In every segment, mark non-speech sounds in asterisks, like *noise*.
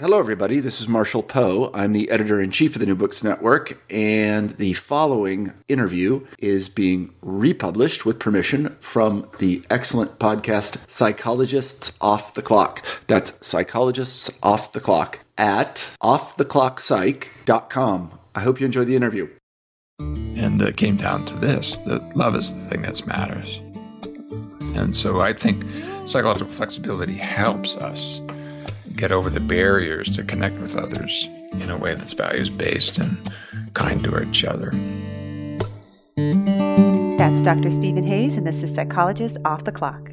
Hello, everybody. This is Marshall Poe. I'm the editor in chief of the New Books Network, and the following interview is being republished with permission from the excellent podcast Psychologists Off the Clock. That's Psychologists Off the Clock at offtheclockpsych.com. I hope you enjoy the interview. And it came down to this that love is the thing that matters. And so I think psychological flexibility helps us get over the barriers to connect with others in a way that's values based and kind to each other. That's Dr. Steven Hayes, and this is Psychologist Off the Clock.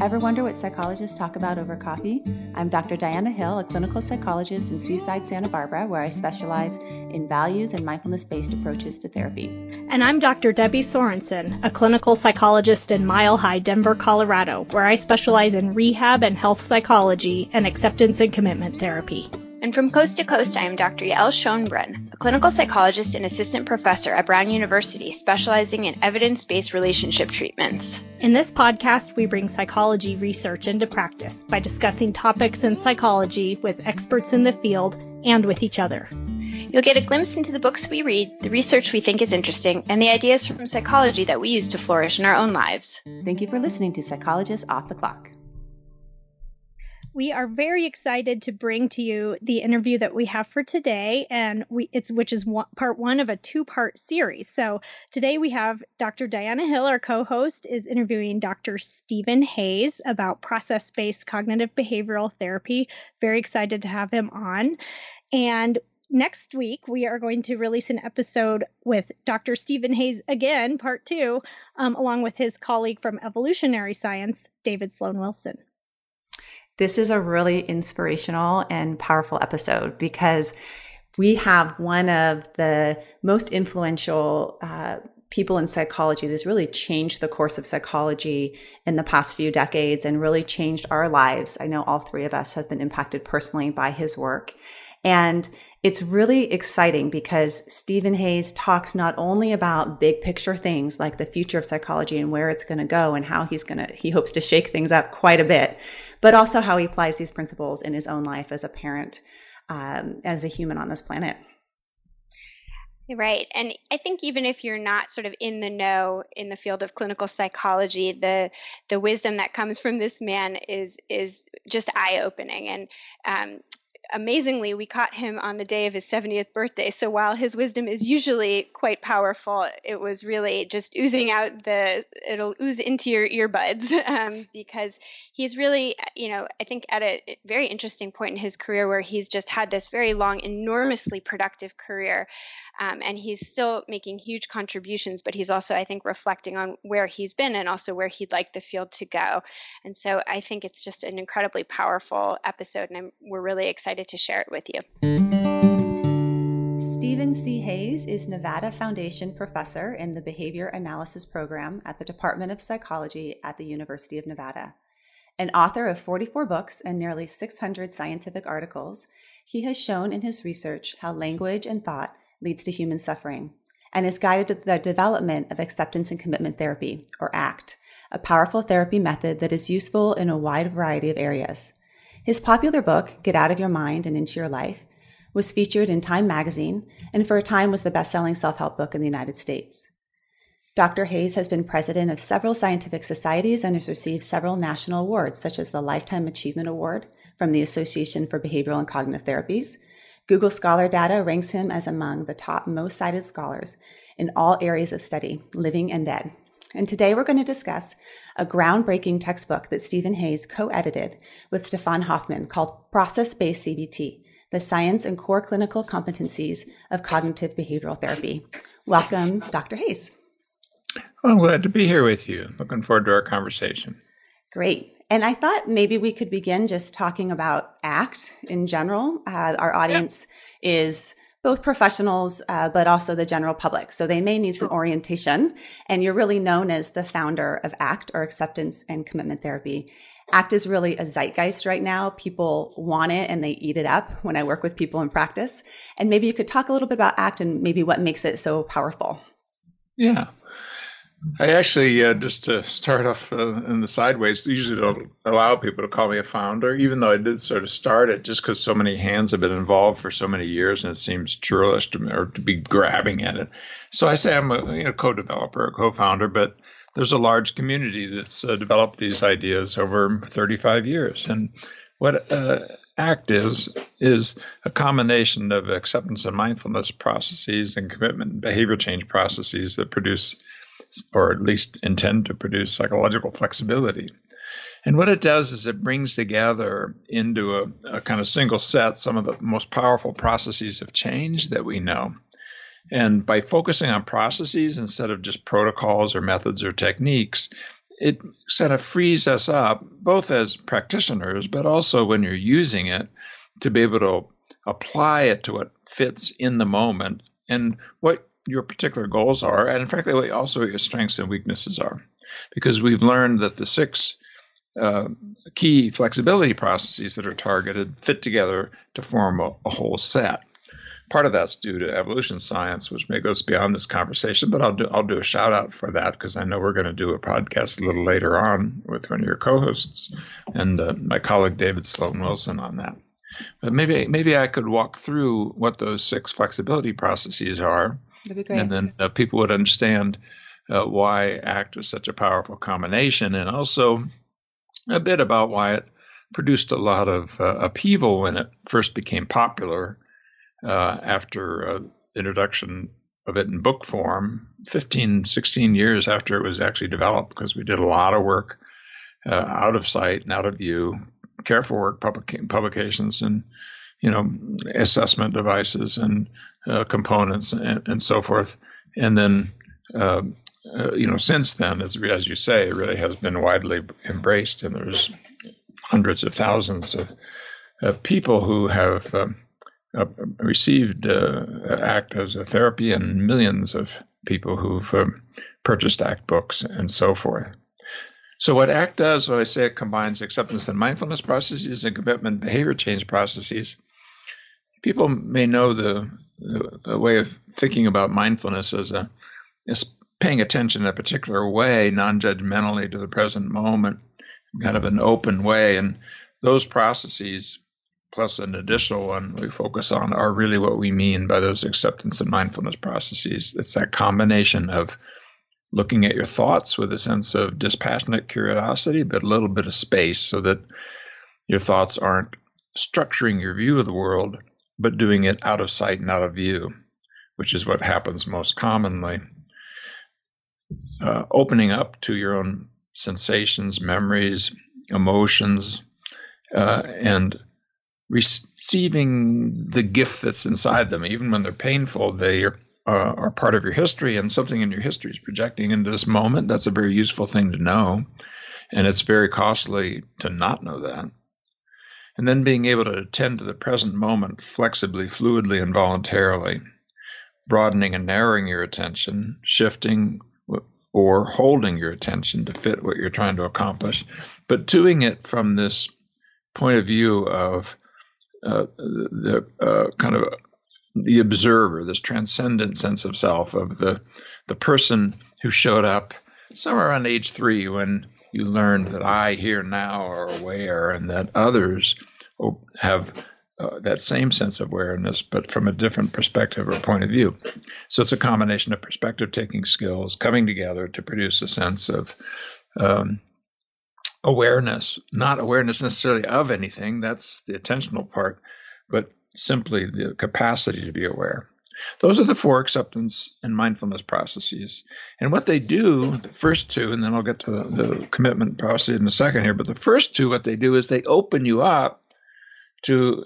Ever wonder what psychologists talk about over coffee? I'm Dr. Diana Hill, a clinical psychologist in Seaside, Santa Barbara, where I specialize in values and mindfulness based approaches to therapy. And I'm Dr. Debbie Sorensen, a clinical psychologist in Mile High, Denver, Colorado, where I specialize in rehab and health psychology and acceptance and commitment therapy. And from coast to coast, I am Dr. Yael Schonbrun, a clinical psychologist and assistant professor at Brown University, specializing in evidence based relationship treatments. In this podcast, we bring psychology research into practice by discussing topics in psychology with experts in the field and with each other. You'll get a glimpse into the books we read, the research we think is interesting, and the ideas from psychology that we use to flourish in our own lives. Thank you for listening to Psychologists Off the Clock. We are very excited to bring to you the interview that we have for today, and we it's which is one, part one of a two-part series. So today we have Dr. Diana Hill, our co-host, is interviewing Dr. Steven Hayes about process-based cognitive behavioral therapy. Very excited to have him on, and next week we are going to release an episode with Dr. Steven Hayes again, part two, um, along with his colleague from evolutionary science, David Sloan Wilson. This is a really inspirational and powerful episode because we have one of the most influential uh, people in psychology that's really changed the course of psychology in the past few decades and really changed our lives. I know all three of us have been impacted personally by his work. And it's really exciting because Steven Hayes talks not only about big picture things like the future of psychology and where it's going to go and how he's going to, he hopes to shake things up quite a bit, but also how he applies these principles in his own life as a parent, um, as a human on this planet. Right. And I think even if you're not sort of in the know in the field of clinical psychology, the the wisdom that comes from this man is is just eye opening. And um, amazingly, we caught him on the day of his 70th birthday. So while his wisdom is usually quite powerful, it was really just oozing out the, it'll ooze into your earbuds *laughs* um, because he's really, you know, I think at a very interesting point in his career where he's just had this very long, enormously productive career. Um, and he's still making huge contributions, but he's also, I think, reflecting on where he's been and also where he'd like the field to go. And so I think it's just an incredibly powerful episode, and I'm, we're really excited to share it with you. Steven C. Hayes is Nevada Foundation Professor in the Behavior Analysis Program at the Department of Psychology at the University of Nevada. An author of 44 books and nearly 600 scientific articles, he has shown in his research how language and thought leads to human suffering and has guided to the development of acceptance and commitment therapy, or ACT, a powerful therapy method that is useful in a wide variety of areas. His popular book, Get Out of Your Mind and Into Your Life, was featured in Time magazine and for a time was the best selling self help book in the United States. Dr. Hayes has been president of several scientific societies and has received several national awards, such as the Lifetime Achievement Award from the Association for Behavioral and Cognitive Therapies, Google Scholar data ranks him as among the top most cited scholars in all areas of study, living and dead. And today we're going to discuss a groundbreaking textbook that Steven Hayes co edited with Stefan Hofmann called Process Based CBT The Science and Core Clinical Competencies of Cognitive Behavioral Therapy. Welcome, Dr. Hayes. Well, I'm glad to be here with you. Looking forward to our conversation. Great. And I thought maybe we could begin just talking about ACT in general. Uh, our audience yeah. is both professionals, uh, but also the general public. So they may need some orientation. And you're really known as the founder of ACT or Acceptance and Commitment Therapy. ACT is really a zeitgeist right now. People want it and they eat it up when I work with people in practice. And maybe you could talk a little bit about ACT and maybe what makes it so powerful. Yeah. I actually, uh, just to start off uh, in the sideways, usually don't allow people to call me a founder, even though I did sort of start it just because so many hands have been involved for so many years and it seems churlish to or to be grabbing at it. So I say I'm a you know, co developer, a co founder, but there's a large community that's uh, developed these ideas over 35 years. And what uh, ACT is, is a combination of acceptance and mindfulness processes and commitment and behavior change processes that produce or at least intend to produce psychological flexibility. And what it does is it brings together into a, a, kind of single set some of the most powerful processes of change that we know. And by focusing on processes instead of just protocols or methods or techniques, it kind of frees us up, both as practitioners, but also when you're using it, to be able to apply it to what fits in the moment. And what your particular goals are, and frankly, also what your strengths and weaknesses are. Because we've learned that the six uh, key flexibility processes that are targeted fit together to form a, a, whole set. Part of that's due to evolution science, which may go beyond this conversation, but I'll do I'll do a shout out for that because I know we're going to do a podcast a little later on with one of your co-hosts and uh, my colleague David Sloan Wilson on that. But maybe maybe I could walk through what those six flexibility processes are That'd be great. And then uh, people would understand uh, why ACT was such a powerful combination, and also a bit about why it produced a lot of uh, upheaval when it first became popular uh, after uh, introduction of it in book form 15 16 years after it was actually developed because we did a lot of work uh, out of sight and out of view careful work public, publications and you know, assessment devices and uh, components and, and, so forth. And then, uh, uh, you know, since then, as, as you say, it really has been widely embraced, and there's hundreds of thousands of, of people who have um, uh, received uh, ACT as a therapy, and millions of people who've um, purchased ACT books and so forth. So what ACT does, what I say, it combines acceptance and mindfulness processes and commitment behavior change processes people may know the, the, way of thinking about mindfulness as a as paying attention in a particular way, non-judgmentally to the present moment, kind of an open way, and those processes plus an additional one we focus on are really what we mean by those acceptance and mindfulness processes. It's that combination of looking at your thoughts with a sense of dispassionate curiosity, but a little bit of space so that your thoughts aren't structuring your view of the world, but doing it out of sight and out of view, which is what happens most commonly. Uh, opening up to your own sensations, memories, emotions, uh, and receiving the gift that's inside them, even when they're painful, they are, uh, are part of your history, and something in your history is projecting into this moment. That's a very useful thing to know, and it's very costly to not know that and then being able to attend to the present moment flexibly, fluidly, and voluntarily, broadening and narrowing your attention, shifting or holding your attention to fit what you're trying to accomplish, but doing it from this point of view of uh, the uh, kind of the observer, this transcendent sense of self of the the person who showed up somewhere around age three when you learned that I here now are aware and that others have uh, that same sense of awareness, but from a different perspective or point of view. So it's a combination of perspective taking skills coming together to produce a sense of um, awareness, not awareness necessarily of anything, that's the attentional part, but simply the capacity to be aware. Those are the four acceptance and mindfulness processes. And what they do, the first two, and then I'll get to the, the commitment process in a second here, but the first two, what they do is they open you up to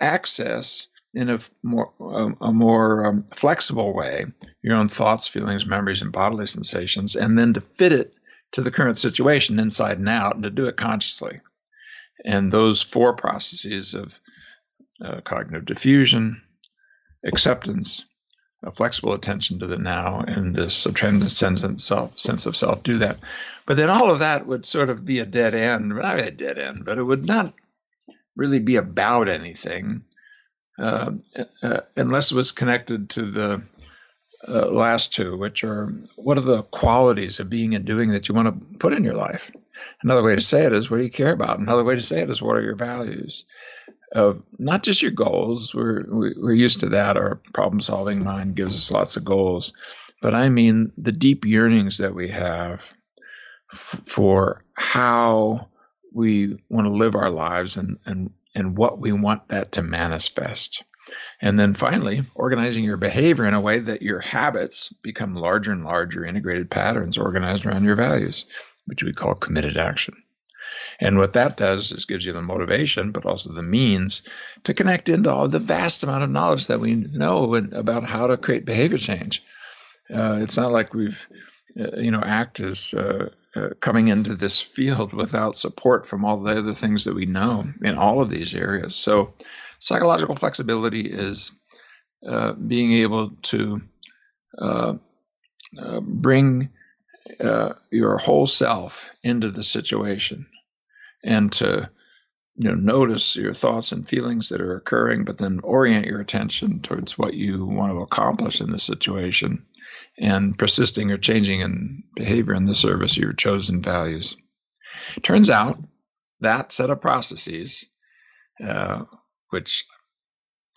access in a more um, a more um, flexible way your own thoughts, feelings, memories, and bodily sensations, and then to fit it to the current situation inside and out, and to do it consciously. And those four processes of uh, cognitive defusion, acceptance, a flexible attention to the now, and this transcendent self, sense of self do that. But then all of that would sort of be a dead end, not a dead end, but it would not really be about anything uh, uh, unless it was connected to the uh, last two, which are what are the qualities of being and doing that you want to put in your life? Another way to say it is, what do you care about? Another way to say it is, what are your values? Of not just your goals, we're, we're used to that. Our problem solving mind gives us lots of goals. But I mean the deep yearnings that we have for how we want to live our lives and, and, and what we want that to manifest. And then finally, organizing your behavior in a way that your habits become larger and larger integrated patterns organized around your values, which we call committed action. And what that does is gives you the motivation, but also the means to connect into all the vast amount of knowledge that we know about how to create behavior change. Uh, it's not like we've, uh, you know, ACT is uh, uh, coming into this field without support from all the other things that we know in all of these areas. So Psychological flexibility is uh, being able to uh, bring your whole self into the situation and to you know notice your thoughts and feelings that are occurring but then orient your attention towards what you want to accomplish in the situation and persisting or changing in behavior in the service of your chosen values. Turns out that set of processes uh, which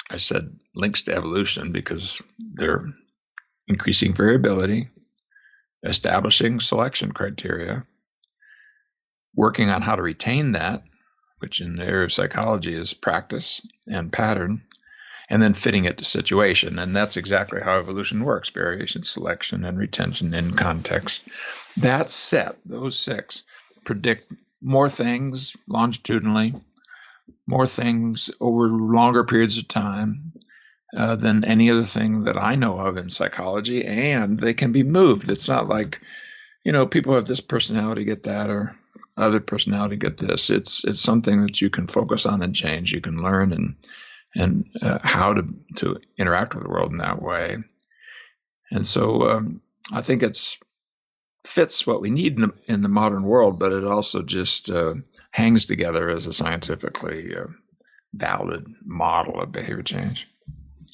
I said links to evolution because they're increasing variability, establishing selection criteria, working on how to retain that, which in the area of psychology is practice and pattern, and then fitting it to situation. And that's exactly how evolution works variation, selection, and retention in context. That set, those six, predict more things longitudinally more things over longer periods of time uh, than any other thing that I know of in psychology, and they can be moved. It's not like, you know, people have this personality get that or other personality get this. It's it's something that you can focus on and change. You can learn and and uh, how to to interact with the world in that way. And so um, I think it's fits what we need in the, in the modern world, but it also just uh, hangs together as a scientifically uh, valid model of behavior change.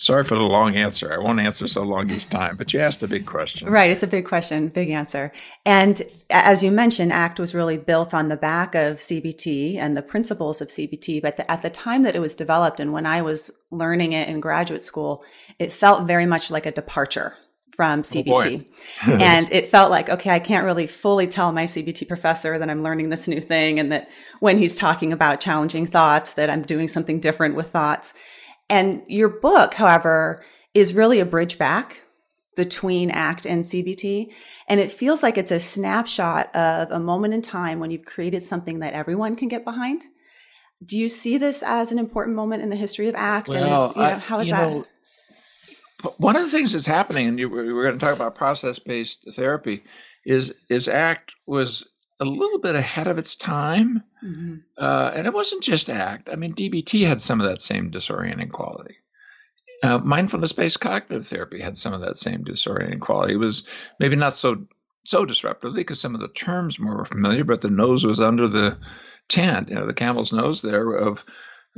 Sorry for the long answer. I won't answer so long each time, but you asked a big question. Right. It's a big question, big answer. And as you mentioned, ACT was really built on the back of CBT and the principles of CBT. But the, at the time that it was developed and when I was learning it in graduate school, it felt very much like a departure from CBT. Oh *laughs* and it felt like, okay, I can't really fully tell my CBT professor that I'm learning this new thing and that when he's talking about challenging thoughts, that I'm doing something different with thoughts. And your book, however, is really a bridge back between ACT and CBT. And it feels like it's a snapshot of a moment in time when you've created something that everyone can get behind. Do you see this as an important moment in the history of ACT? Well, and is, you know, how is that? Know, one of the things that's happening, and you, we're going to talk about process-based therapy, is is ACT was a little bit ahead of its time, mm-hmm. uh, and it wasn't just ACT. I mean, DBT had some of that same disorienting quality. Uh, mindfulness-based cognitive therapy had some of that same disorienting quality. It was maybe not so so disruptively because some of the terms more were familiar, but the nose was under the tent, you know, the camel's nose there of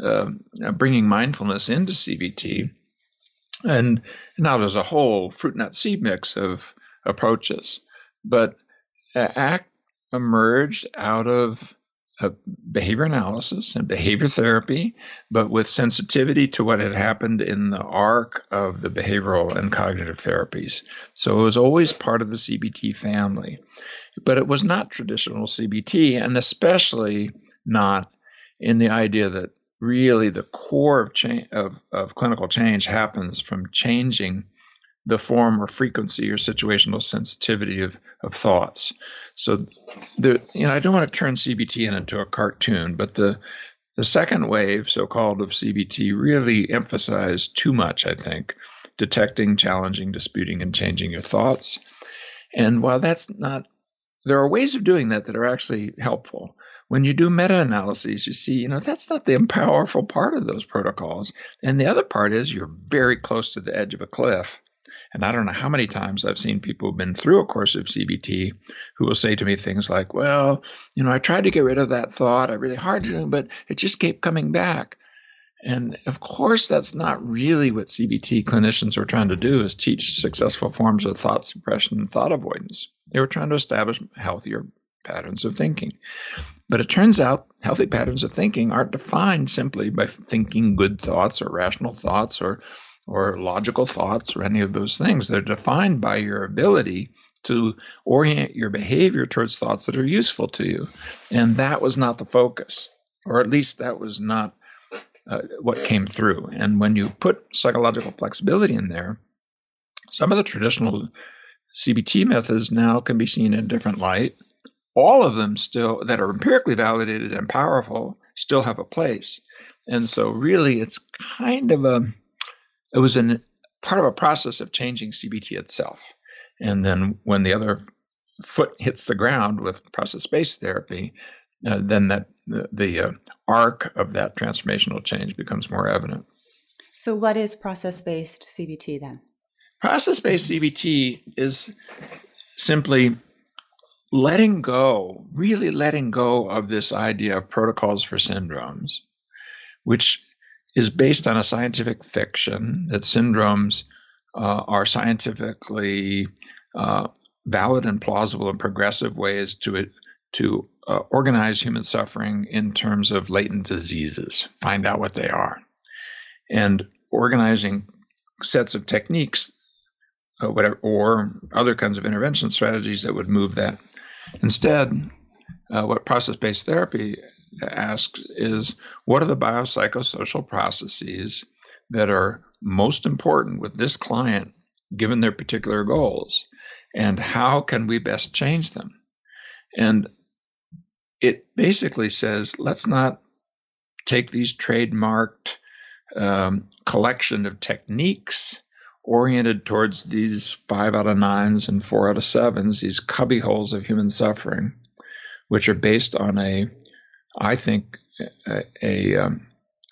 uh, bringing mindfulness into CBT and now there's a whole fruit nut seed mix of approaches. But uh, ACT emerged out of behavior analysis and behavior therapy, but with sensitivity to what had happened in the arc of the behavioral and cognitive therapies. So it was always part of the CBT family, but it was not traditional CBT, and especially not in the idea that really the core of, cha- of, of clinical change happens from changing the form or frequency or situational sensitivity of, of thoughts. So, you know, I don't want to turn CBT into a cartoon, but the the second wave, so-called of CBT, really emphasized too much. I think detecting, challenging, disputing, and changing your thoughts. And while that's not, there are ways of doing that that are actually helpful. when you do meta analyses, you see, you know, that's not the powerful part of those protocols. And the other part is you're very close to the edge of a cliff. And I don't know how many times I've seen people who've been through a course of CBT who will say to me things like, well, you know, I tried to get rid of that thought. I really hard to, but it just kept coming back. And of course, that's not really what CBT clinicians were trying to do is teach successful forms of thought suppression and thought avoidance. They were trying to establish healthier patterns of thinking. But it turns out healthy patterns of thinking aren't defined simply by thinking good thoughts or rational thoughts or or logical thoughts or any of those things. They're defined by your ability to orient your behavior towards thoughts that are useful to you. And that was not the focus, or at least that was not uh, what came through. And when you put psychological flexibility in there, some of the traditional CBT methods now can be seen in a different light all of them still that are empirically validated and powerful still have a place. And so really it's kind of a it was an part of a process of changing CBT itself. And then when the other foot hits the ground with process-based therapy, uh, then that the, the uh, arc of that transformational change becomes more evident. So, what is process-based CBT then? Process-based CBT is simply letting go, really letting go of this idea of protocols for syndromes, which is based on a scientific fiction that syndromes uh, are scientifically uh, valid and plausible and progressive ways to to uh, organize human suffering in terms of latent diseases, find out what they are, and organizing sets of techniques, uh, whatever, or other kinds of intervention strategies that would move that. Instead, uh, what process based therapy asks is what are the biopsychosocial processes that are most important with this client given their particular goals, and how can we best change them? And it basically says let's not take these trademarked um, collection of techniques oriented towards these five out of nines and four out of sevens, these cubby holes of human suffering, which are based on a, I think, a, a, um,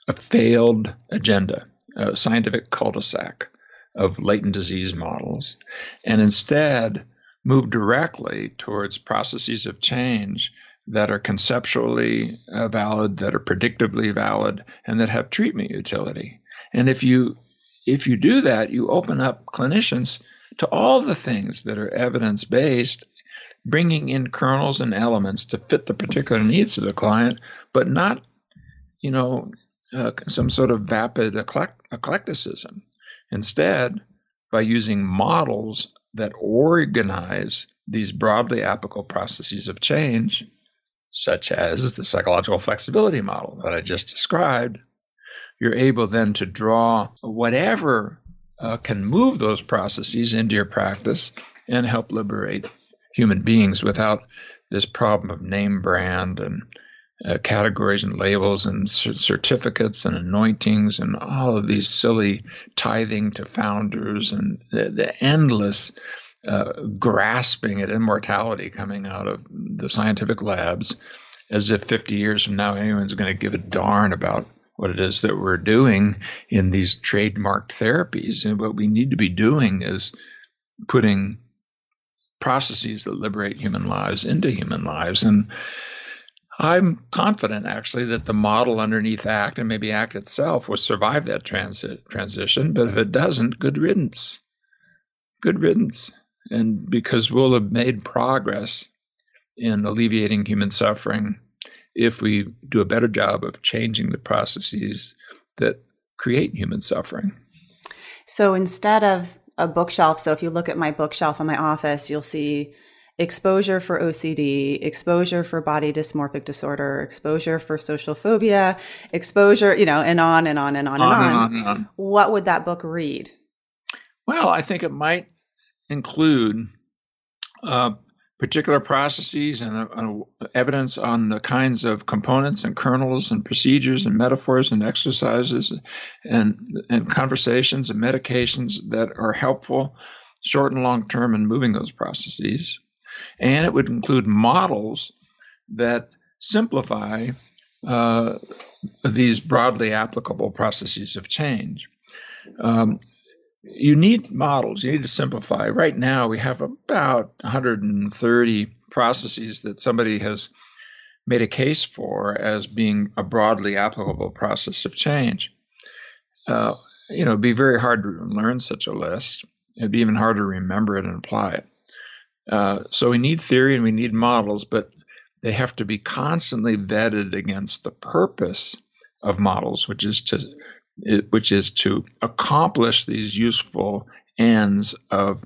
a failed agenda, a scientific cul-de-sac of latent disease models, and instead move directly towards processes of change that are conceptually uh, valid, that are predictively valid, and that have treatment utility. And if you if you do that, you open up clinicians to all the things that are evidence based, bringing in kernels and elements to fit the particular needs of the client, but not, you know, uh, some sort of vapid eclecticism. Instead, by using models that organize these broadly applicable processes of change, such as the psychological flexibility model that I just described, you're able then to draw whatever uh, can move those processes into your practice and help liberate human beings without this problem of name brand and uh, categories and labels and certificates and anointings and all of these silly tithing to founders and the, the endless uh, grasping at immortality coming out of the scientific labs as if 50 years from now anyone's going to give a darn about what it is that we're doing in these trademarked therapies. And what we need to be doing is putting processes that liberate human lives into human lives. And I'm confident, actually, that the model underneath ACT and maybe ACT itself will survive that transi- transition. But if it doesn't, good riddance. Good riddance. And because we'll have made progress in alleviating human suffering if we do a better job of changing the processes that create human suffering. So instead of a bookshelf, so if you look at my bookshelf in my office, you'll see exposure for OCD, exposure for body dysmorphic disorder, exposure for social phobia, exposure, you know, and on and on and on, on and, on. and on. And on. What would that book read? Well, I think it might include uh, particular processes and uh, uh, evidence on the kinds of components and kernels and procedures and metaphors and exercises and, and conversations and medications that are helpful short and long term in moving those processes. And it would include models that simplify uh, these broadly applicable processes of change. Um, you need models. You need to simplify. Right now, we have about 130 processes that somebody has made a case for as being a broadly applicable process of change. Uh, you know, it'd be very hard to learn such a list. It'd be even harder to remember it and apply it. Uh, so we need theory and we need models, but they have to be constantly vetted against the purpose of models, which is to which is to accomplish these useful ends of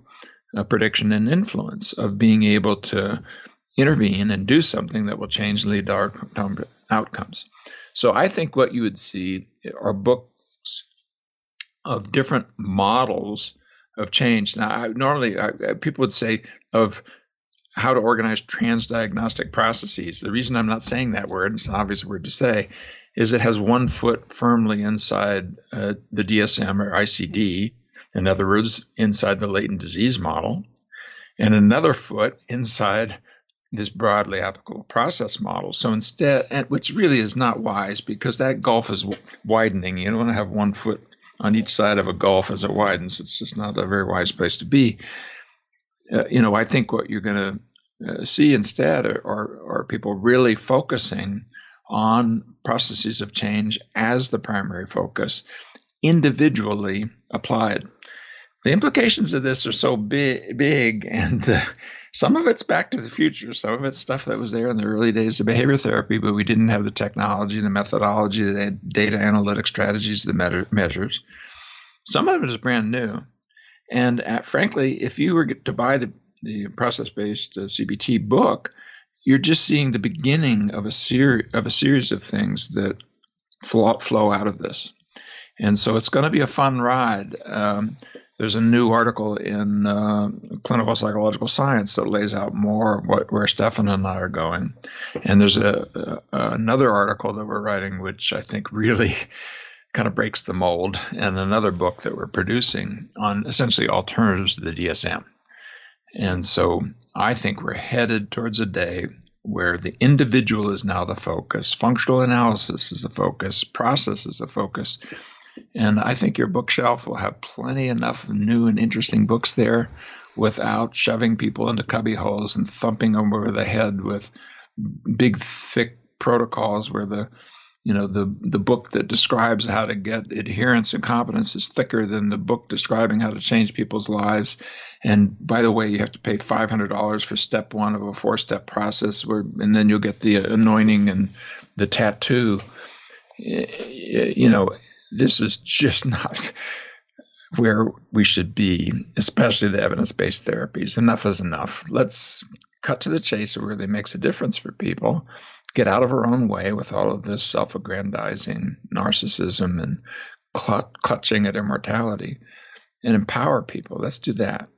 uh, prediction and influence, of being able to intervene and do something that will change lead to outcomes. So I think what you would see are books of different models of change. Now, I, normally I, people would say of how to organize transdiagnostic processes. The reason I'm not saying that word, it's an obvious word to say, is it has one foot firmly inside uh, the DSM or ICD, in other words, inside the latent disease model, and another foot inside this broadly applicable process model. So instead, which really is not wise because that gulf is widening. You don't want to have one foot on each side of a gulf as it widens. It's just not a very wise place to be. Uh, you know, I think what you're going to uh, see instead are, are, are people really focusing on processes of change as the primary focus, individually applied. The implications of this are so big, big and some of it's back to the future. Some of it's stuff that was there in the early days of behavior therapy, but we didn't have the technology, the methodology, the data analytic strategies, the measures. Some of it is brand new. And uh, frankly, if you were to buy the, the process based uh, CBT book, you're just seeing the beginning of a series of a series of things that flow, flow out of this. And so it's going to be a fun ride. Um, there's a new article in uh, Clinical Psychological Science that lays out more what, where Stefan and I are going. And there's a, a, another article that we're writing, which I think really *laughs* kind of breaks the mold, and another book that we're producing on essentially alternatives to the DSM. And so I think we're headed towards a day where the individual is now the focus, functional analysis is the focus, process is the focus, and I think your bookshelf will have plenty enough new and interesting books there without shoving people into cubby holes and thumping them over the head with big, thick protocols where the you know the the book that describes how to get adherence and competence is thicker than the book describing how to change people's lives and by the way you have to pay $500 for step one of a four step process where and then you'll get the anointing and the tattoo eh, you know this is just *laughs* not where we should be, especially the evidence based therapies. Enough is enough. Let's cut to the chase where really makes a difference for people. Get out of our own way with all of this self aggrandizing narcissism and clutching at immortality and empower people. Let's do that.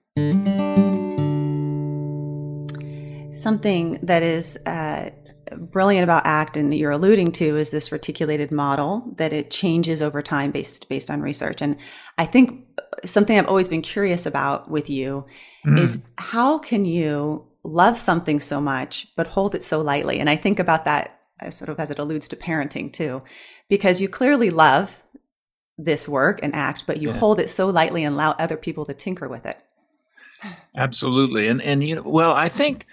Something that is uh, brilliant about ACT and you're alluding to is this reticulated model that it changes over time based based on research. And I think something I've always been curious about with you mm. is how can you love something so much but hold it so lightly? And I think about that as sort of as it alludes to parenting too, because you clearly love this work and act, but you yeah. hold it so lightly and allow other people to tinker with it. Absolutely. And and you know, well, I think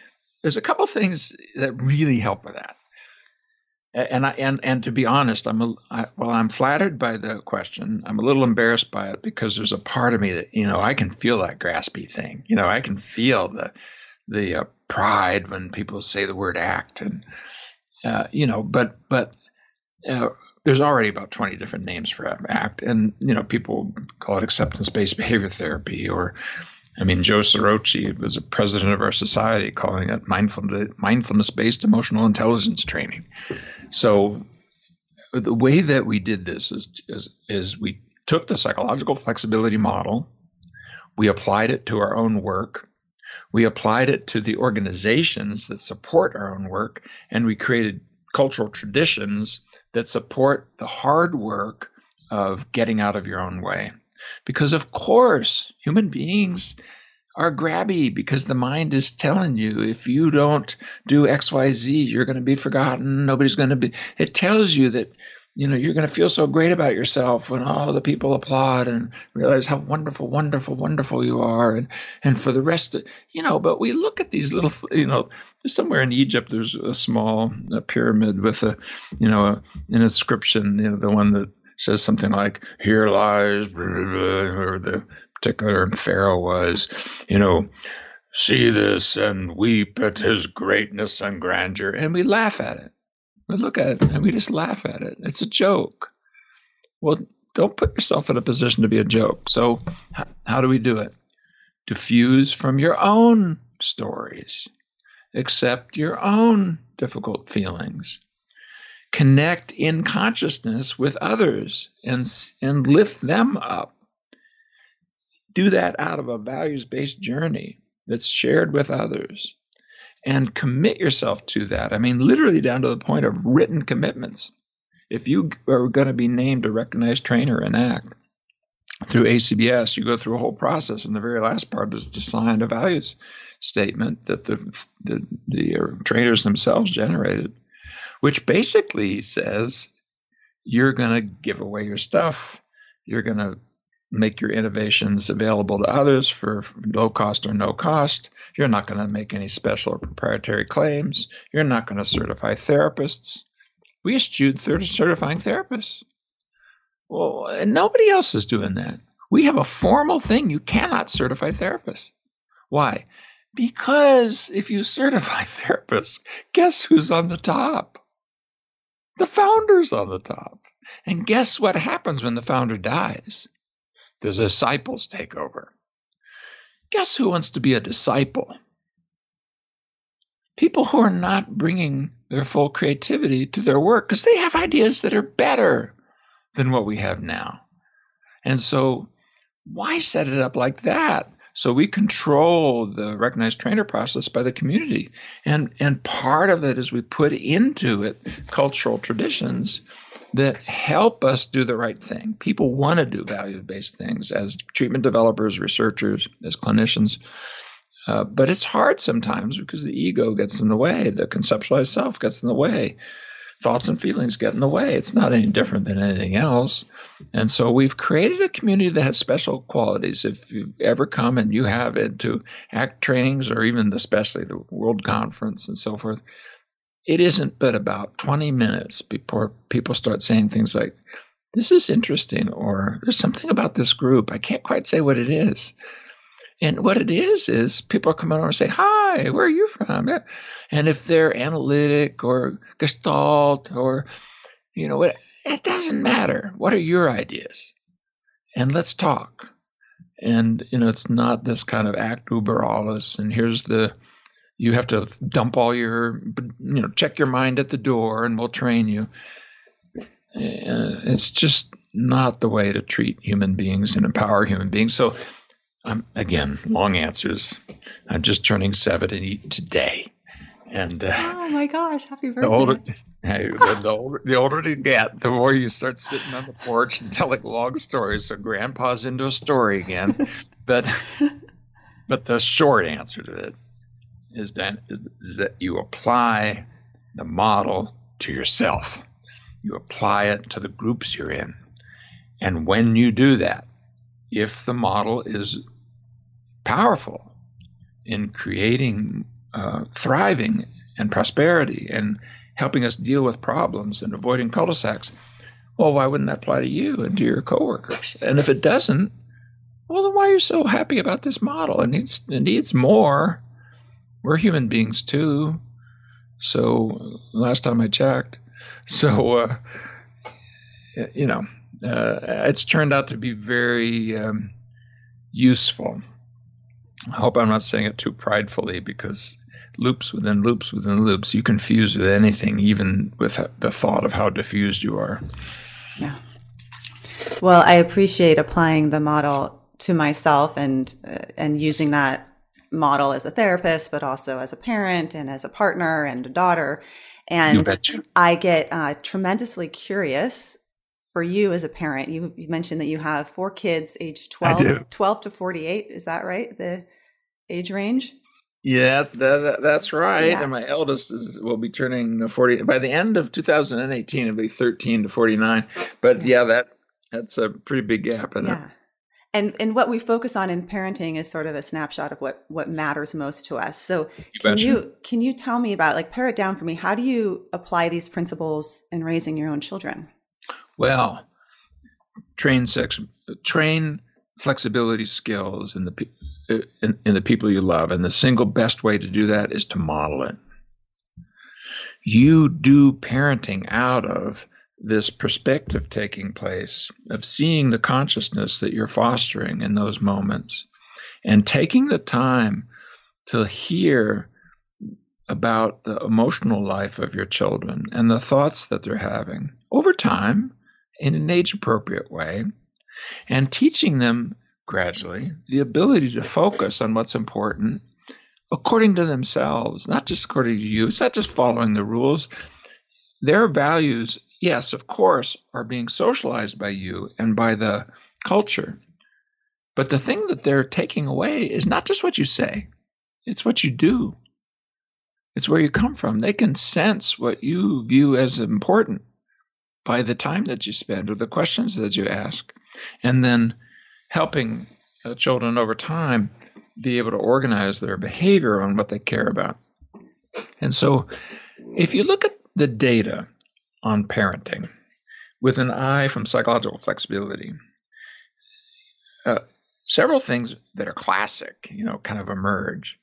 there's a couple things that really help with that. And I and and to be honest, I'm a, I, well, I'm flattered by the question. I'm a little embarrassed by it because there's a part of me that you know I can feel that graspy thing. You know, I can feel the the uh, pride when people say the word act, and uh, you know, but but uh, there's already about 20 different names for act, and you know, people call it acceptance based behavior therapy or I mean, Joe Ciarrochi was a president of our society calling it mindfulness based emotional intelligence training. So, the way that we did this is, is, is we took the psychological flexibility model, we applied it to our own work, we applied it to the organizations that support our own work, and we created cultural traditions that support the hard work of getting out of your own way. Because, of course, human beings are grabby because the mind is telling you if you don't do XYZ, you're going to be forgotten. Nobody's going to be. It tells you that you know you're going to feel so great about yourself when all the people applaud and realize how wonderful wonderful wonderful you are. And and for the rest of you know but we look at these little you know somewhere in egypt there's a small a pyramid with a you know a, an inscription you know the one that says something like here lies or the particular pharaoh was you know see this and weep at his greatness and grandeur. And we laugh at it we look at it and we just laugh at it. It's a joke. Well, don't put yourself in a position to be a joke. So, how, do we do it? Defuse from your own stories, accept your own difficult feelings, connect in consciousness with others and, and lift them up. Do that out of a values based journey that's shared with others and commit yourself to that. I mean, literally down to the point of written commitments. If you are going to be named a recognized trainer in ACT through ACBS, you go through a whole process, and the very last part is to sign a values statement that the the, the uh, trainers themselves generated, which basically says you're going to give away your stuff, you're going to make your innovations available to others for low cost or no cost. You're not going to make any special or proprietary claims. You're not going to certify therapists. We eschewed certifying therapists. Well, nobody else is doing that. We have a formal thing. You cannot certify therapists. Why? Because if you certify *laughs* therapists, guess who's on the top? The founder's on the top. And guess what happens when the founder dies? The disciples take over. Guess who wants to be a disciple? People who are not bringing their full creativity to their work because they have ideas that are better than what we have now. And so, why set it up like that? So we control the recognized trainer process by the community. And and part of it is we put into it cultural traditions that help us do the right thing. People want to do value based things as treatment developers, researchers, as clinicians. Uh, but it's hard sometimes because the ego gets in the way, the conceptualized self gets in the way, thoughts and feelings get in the way. It's not any different than anything else. And so we've created a community that has special qualities. If you ever come and you have into ACT trainings or even especially the World Conference and so forth, it isn't but about 20 minutes before people start saying things like, this is interesting, or there's something about this group. I can't quite say what it is. And what it is, is people coming over and say, Hi, where are you from? And if they're analytic or gestalt or, you know, it, it doesn't matter. What are your ideas? And let's talk. And, you know, it's not this kind of act uber alles. And here's the, you have to dump all your you know check your mind at the door and we'll train you. Uh, it's just not the way to treat human beings and empower human beings. So um, again long answers. I'm just turning 70 today. And uh, oh my gosh happy birthday the older, *laughs* hey, the, the, older the older you get the more you start sitting on the porch and telling long stories so grandpa's into a story again. *laughs* But but the short answer to it is that is that you apply the model to yourself. You apply it to the groups you're in. And when you do that, if the model is powerful in creating uh, thriving and prosperity and helping us deal with problems and avoiding cul-de-sacs, well, why wouldn't that apply to you and to your coworkers? And if it doesn't, well, then why are you so happy about this model? It needs, it needs more we're human beings too. So last time I checked, *laughs* so uh, you know, uh, it's turned out to be very um, useful. I hope I'm not saying it too pridefully because loops within loops within loops, you confuse with anything, even with the thought of how defused you are. Yeah. Well, I appreciate applying the model to myself and uh, and using that model as a therapist, but also as a parent and as a partner and a daughter. And I get uh, tremendously curious for you as a parent. You, you, mentioned that you have four kids, age 12, 12 to 48. Is that right? The age range. Yeah, that, that's right. Yeah. And my eldest is will be turning 40 by the end of 2018. It'll be 13 to 49. But yeah, that that's a pretty big gap in Yeah. it. And and what we focus on in parenting is sort of a snapshot of what what matters most to us. So You can you can you tell me about like pare it down for me? How do you apply these principles in raising your own children? Well, train sex, train flexibility skills in the in, in the people you love, and the single best way to do that is to model it. You do parenting out of this perspective taking place of seeing the consciousness that you're fostering in those moments, and taking the time to hear about the emotional life of your children and the thoughts that they're having over time in an age appropriate way and teaching them gradually the ability to focus on what's important according to themselves, not just according to you. It's not just following the rules. Their values, yes, of course, are being socialized by you and by the culture. But the thing that they're taking away is not just what you say, it's what you do. It's where you come from. They can sense what you view as important by the time that you spend or the questions that you ask, and then helping uh, children over time be able to organize their behavior on what they care about. And so, if you look at the data on parenting with an eye from psychological flexibility, uh, several things that are classic, you know, kind of emerge.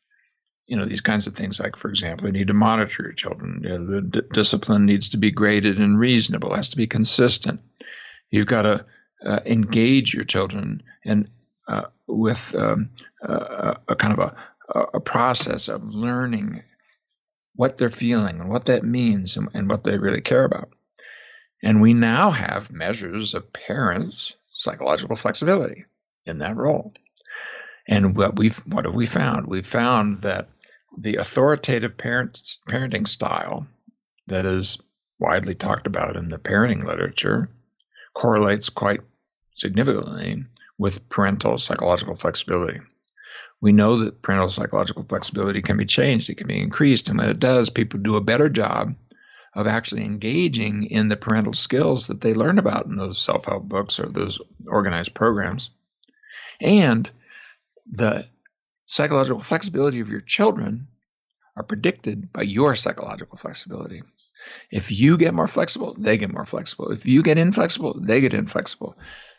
You know these kinds of things like for example you need to monitor your children. You know, the d- discipline needs to be graded and reasonable. Has to be consistent. You've got to uh, engage your children and uh, with um, a, a kind of a, a process of learning what they're feeling and what that means and, and what they really care about and we now have measures of parents psychological flexibility in that role and what we've what have we found? We've found that the authoritative parents, parenting style that is widely talked about in the parenting literature correlates quite significantly with parental psychological flexibility. We know that parental psychological flexibility can be changed, it can be increased, and when it does, people do a better job of actually engaging in the parental skills that they learn about in those self help books or those organized programs. And the psychological flexibility of your children are predicted by your psychological flexibility. If you get more flexible, they get more flexible. If you get inflexible, they get inflexible.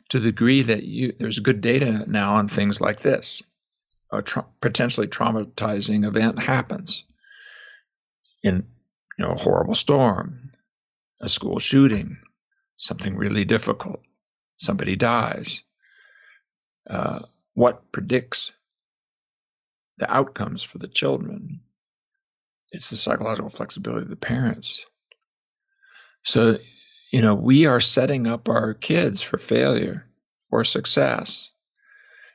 To the degree that you there's good data now on things like this. A tra- potentially traumatizing event happens in you know a horrible storm, a school shooting, something really difficult, somebody dies. Uh, what predicts the outcomes for the children. It's the psychological flexibility of the parents. So, you know, we are setting up our kids for failure or success.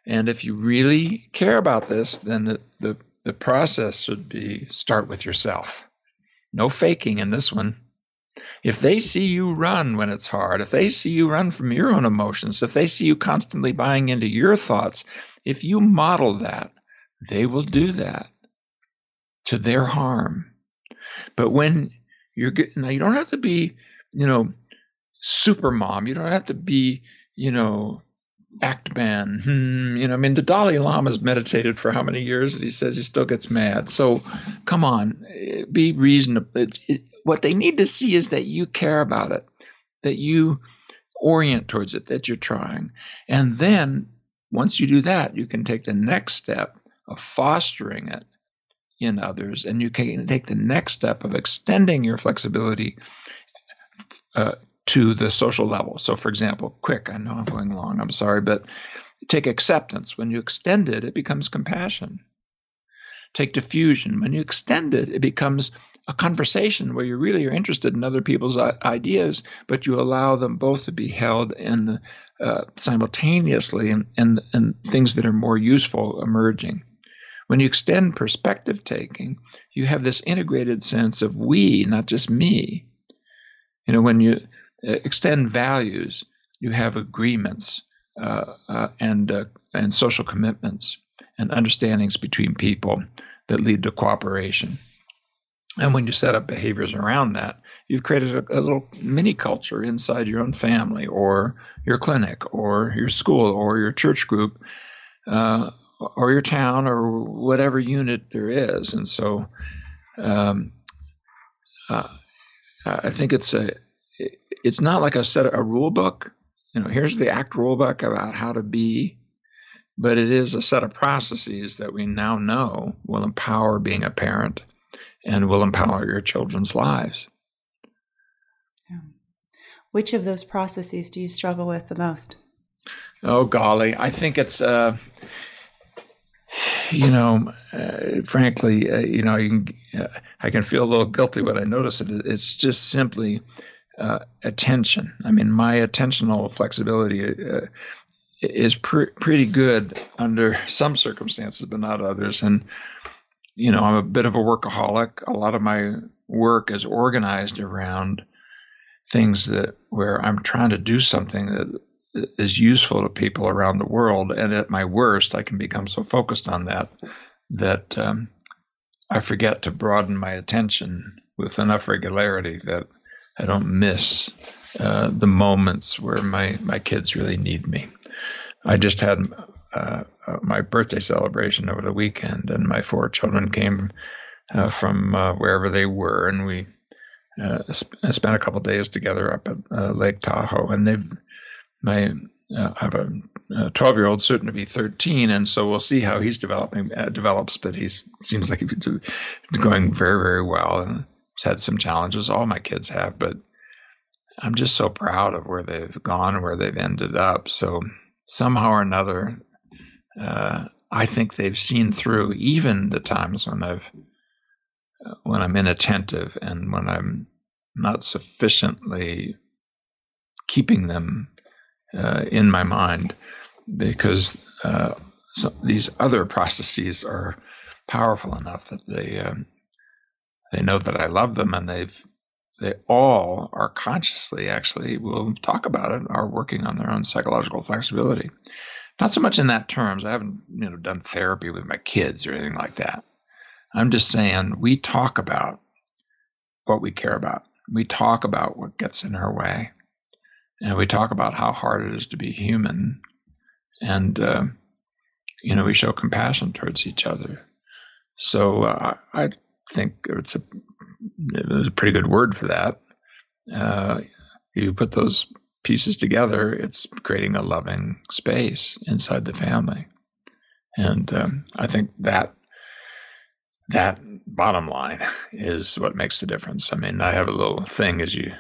And if you really care about this, then the, the, the process should be start with yourself. No faking in this one. If they see you run when it's hard, if they see you run from your own emotions, if they see you constantly buying into your thoughts, if you model that, they will do that to their harm. But when you're good, now you don't have to be, you know, super mom. You don't have to be, you know, act man. Hmm, you know, I mean, the Dalai Lama's meditated for how many years, and he says he still gets mad. So, come on, be reasonable. It, it, what they need to see is that you care about it, that you orient towards it, that you're trying, and then once you do that, you can take the next step of fostering it in others, and you can take the next step of extending your flexibility uh, to the social level. So, for example, quick, I know I'm going long, I'm sorry, but take acceptance. When you extend it, it becomes compassion. Take defusion. When you extend it, it becomes a conversation where you really are interested in other people's ideas, but you allow them both to be held in uh, simultaneously and, and, and things that are more useful emerging. When you extend perspective taking, you have this integrated sense of we, not just me. You know, when you extend values, you have agreements uh, uh, and uh, and social commitments, and understandings between people that lead to cooperation. And when you set up behaviors around that, you've created a, a, little mini culture inside your own family or your clinic or your school or your church group uh, or your town or whatever unit there is. And so um, uh, I think it's a it's not like a set a rule book. You know, here's the ACT rule book about how to be, but it is a set of processes that we now know will empower being a parent and will empower your children's lives. Yeah. Which of those processes do you struggle with the most? Oh golly, I think it's uh, you know, uh, frankly, uh, you know, you can, uh, I can feel a little guilty when I notice it. It's just simply uh, attention. I mean, my attentional flexibility uh, is pre- pretty good under some circumstances, but not others. And you know, I'm a bit of a workaholic. A lot of my work is organized around things that where I'm trying to do something that is useful to people around the world. And at my worst, I can become so focused on that that um, I forget to broaden my attention with enough regularity that I don't miss uh, the moments where my, my kids really need me. I just had uh, uh, my birthday celebration over the weekend, and my four children came uh, from uh, wherever they were, and we uh, sp- spent a couple days together up at Lake Tahoe. And they've my I have a 12 year old soon to be 13, and so we'll see how he's developing develops. But he seems like he's going very very well, and had some challenges. All my kids have, but I'm just so proud of where they've gone and where they've ended up. So somehow or another, uh, I think they've seen through even the times when I've uh, when I'm inattentive and when I'm not sufficiently keeping them uh, in my mind because uh, these other processes are powerful enough that they um, they know that I love them and they've they all are consciously actually will talk about it are working on their own psychological flexibility. Not so much in that terms. I haven't you know done therapy with my kids or anything like that. I'm just saying we talk about what we care about. We talk about what gets in our way. And we talk about how hard it is to be human, and uh, you know we show compassion towards each other. So uh, I think it's a it a pretty good word for that. Uh, you put those pieces together, it's creating a loving space inside the family, and um, I think that that bottom line is what makes the difference. I mean, I have a little thing as you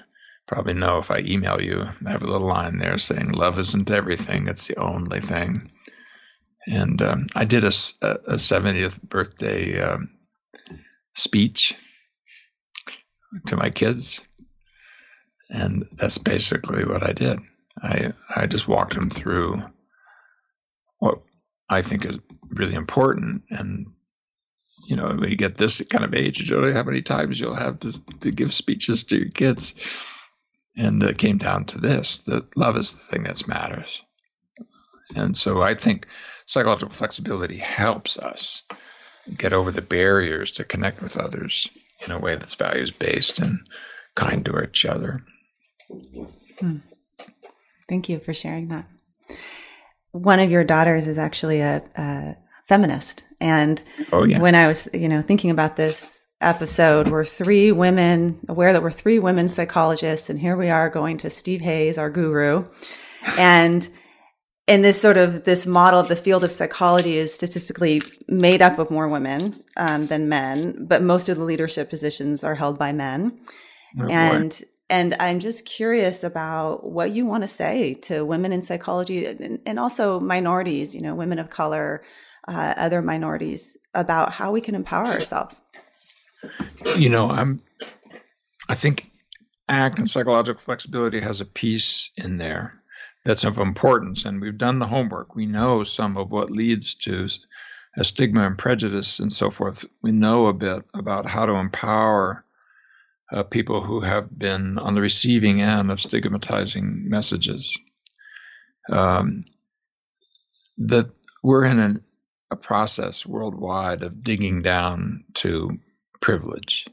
probably know if I email you, I have a little line there saying, Love isn't everything, it's the only thing. And um, I did a, a 70th birthday um, speech to my kids. And that's basically what I did. I, I just walked them through what I think is really important. And, you know, when you get this kind of age, you don't know how many times you'll have to, to give speeches to your kids. And it came down to this that love is the thing that matters. And so I think psychological flexibility helps us get over the barriers to connect with others in a way that's values based and kind to each other. Hmm. Thank you for sharing that. One of your daughters is actually a, a feminist, and oh, yeah. when I was, you know, thinking about this episode we're three women aware that we're three women psychologists and here we are going to steve hayes our guru and in this sort of this model of the field of psychology is statistically made up of more women um, than men but most of the leadership positions are held by men oh, and boy. and i'm just curious about what you want to say to women in psychology and, and also minorities you know women of color uh, other minorities about how we can empower ourselves you know, I'm. I think ACT and psychological flexibility has a piece in there that's of importance, and we've done the homework. We know some of what leads to stigma and prejudice and so forth. We know a bit about how to empower uh, people who have been on the receiving end of stigmatizing messages. Um, that we're in an a process worldwide of digging down to privilege.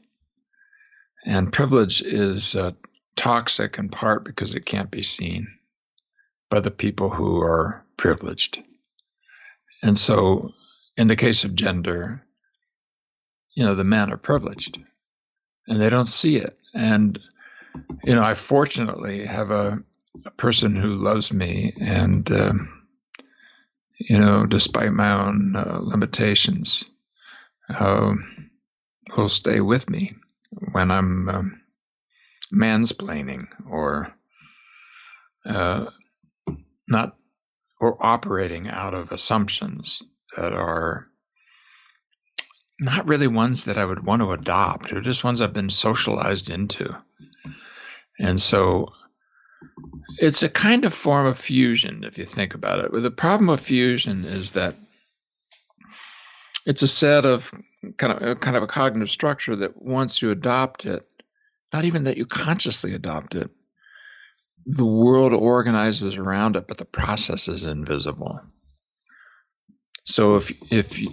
And privilege is uh, toxic in part because it can't be seen by the people who are privileged. And so, in the case of gender, you know, the men are privileged and they don't see it. And, you know, I fortunately have a, a person who loves me and, um, you know, despite my own uh, limitations, uh, who'll stay with me when I'm um, mansplaining or uh, not or operating out of assumptions that are not really ones that I would want to adopt. They're just ones I've been socialized into. And so it's a kind of form of fusion, if you think about it. The problem with fusion is that it's a set of kind of kind of a cognitive structure that once you adopt it, not even that you consciously adopt it, the world organizes around it, but the process is invisible. So if if you,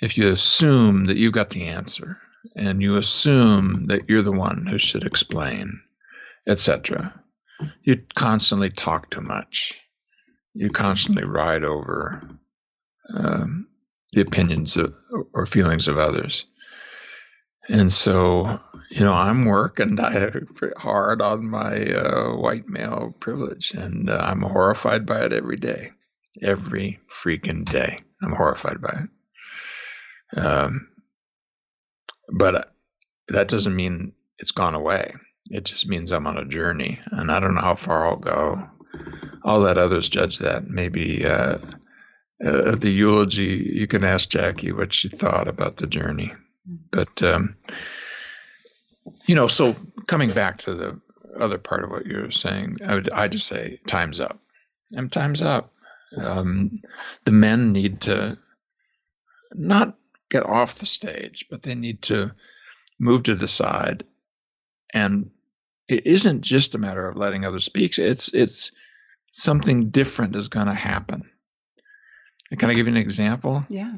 if you assume that you got the answer and you assume that you're the one who should explain, etc., you constantly talk too much. You constantly ride over um, the opinions of, or feelings of others. And so, you know, I'm working *laughs* hard on my uh, white male privilege, and uh, I'm horrified by it every day. Every freaking day, I'm horrified by it. Um, but that doesn't mean it's gone away. It just means I'm on a journey, and I don't know how far I'll go. I'll let others judge that. Maybe uh, uh, the eulogy, you can ask Jackie what she thought about the journey. But um, you know, so coming back to the other part of what you were saying, I would I just say time's up. And time's up. Um, the men need to not get off the stage, but they need to move to the side. And it isn't just a matter of letting others speak. It's it's something different is going to happen. Can I give you an example? Yeah.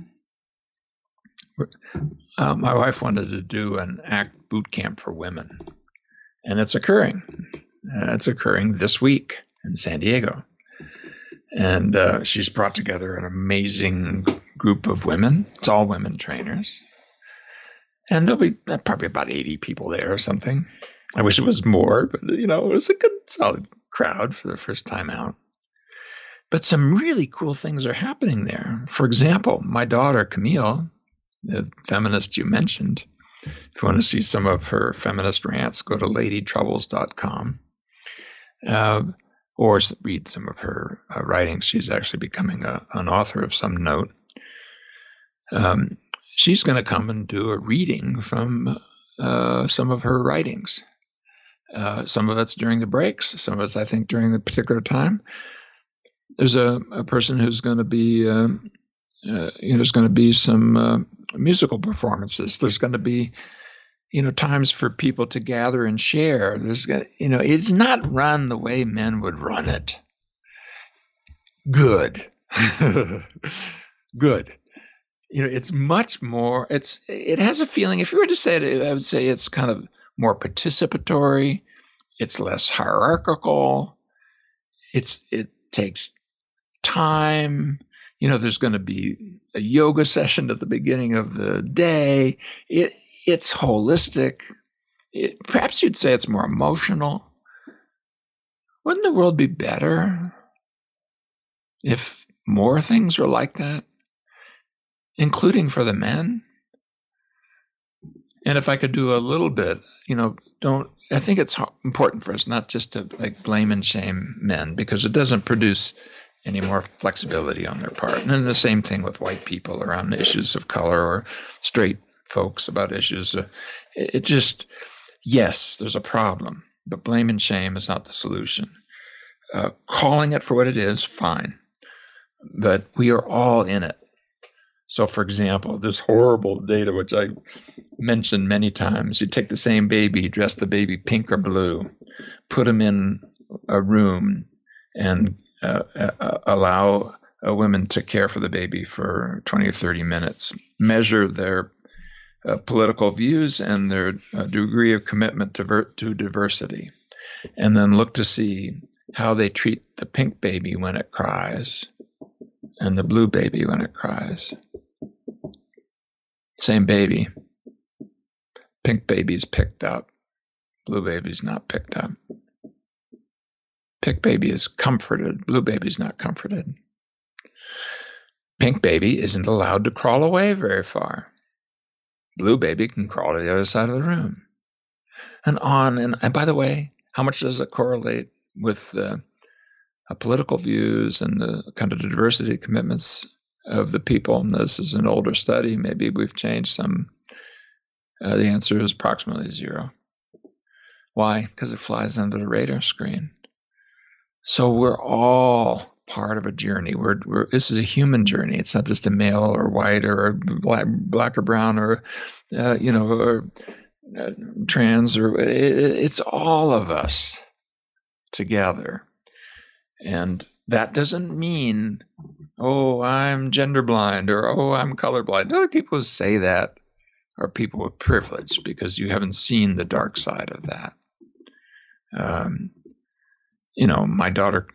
Uh, my wife wanted to do an ACT boot camp for women, and it's occurring. Uh, it's occurring this week in San Diego. And uh, she's brought together an amazing group of women. It's all women trainers. And there'll be uh, probably about 80 people there or something. I wish it was more, but you know, it was a good, solid crowd for the first time out. But some really cool things are happening there. For example, my daughter, Camille, the feminist you mentioned, if you want to see some of her feminist rants, go to ladytroubles.com uh, or read some of her uh, writings. She's actually becoming a, an author of some note. Um, she's going to come and do a reading from uh, some of her writings. Uh, some of it's during the breaks, some of it's, I think, during the particular time there's a, a person who's going to be uh, uh, you know there's going to be some uh, musical performances. There's going to be you know times for people to gather and share. There's you know it's not run the way men would run it. Good. *laughs* Good. You know it's much more it's it has a feeling if you were to say it i would say it's kind of more participatory it's less hierarchical it's it takes time. You know, there's going to be a yoga session at the beginning of the day. It, it's holistic. It, perhaps you'd say it's more emotional. Wouldn't the world be better if more things were like that, including for the men? And if I could do a little bit, you know, don't I think it's important for us not just to like blame and shame men because it doesn't produce any more flexibility on their part. And then the same thing with white people around issues of color or straight folks about issues. Uh, it just, yes, there's a problem, but blame and shame is not the solution. Uh, calling it for what it is, fine, but we are all in it. So, for example, this horrible data, which I mentioned many times, you take the same baby, dress the baby pink or blue, put them in a room, and uh, uh, allow a women to care for the baby for 20 or 30 minutes, measure their uh, political views and their uh, degree of commitment to, ver- to diversity, and then look to see how they treat the pink baby when it cries and the blue baby when it cries. Same baby. Pink baby's picked up, blue baby's not picked up. Pink baby is comforted, blue baby's not comforted. Pink baby isn't allowed to crawl away very far. Blue baby can crawl to the other side of the room. And on and, and by the way, how much does it correlate with the uh, political views and the kind of the diversity commitments of the people? And this is an older study. Maybe we've changed some. Uh, the answer is approximately zero. Why? Because it flies under the radar screen. So we're all part of a journey. We're, we're, this is a human journey. It's not just a male or white or black, black or brown or uh, you know or uh, trans or it, it's all of us together. And that doesn't mean, oh, I'm gender blind or oh, I'm colorblind. Other people who say that are people with privilege because you haven't seen the dark side of that. Um, you know, my daughter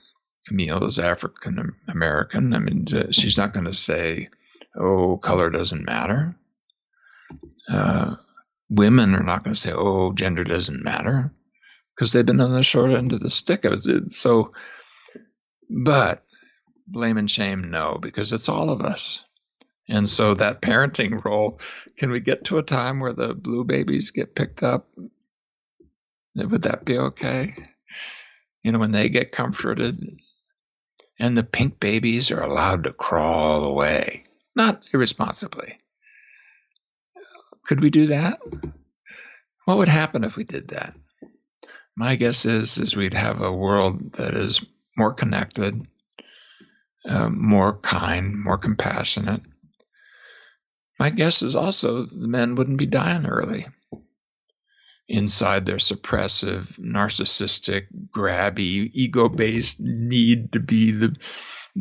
Camille is African American. I mean, she's not going to say, "Oh, color doesn't matter." Uh, women are not going to say, "Oh, gender doesn't matter," because they've been on the short end of the stick of it. So, but blame and shame, no, because it's all of us. And so that parenting *laughs* role, can we get to a time where the blue babies get picked up? Would that be okay? You know, when they get comforted and the pink babies are allowed to crawl away, not irresponsibly. Could we do that? What would happen if we did that? My guess is is we'd have a world that is more connected, uh, more kind, more compassionate. My guess is also the men wouldn't be dying early inside their suppressive, narcissistic, grabby, ego-based need to be the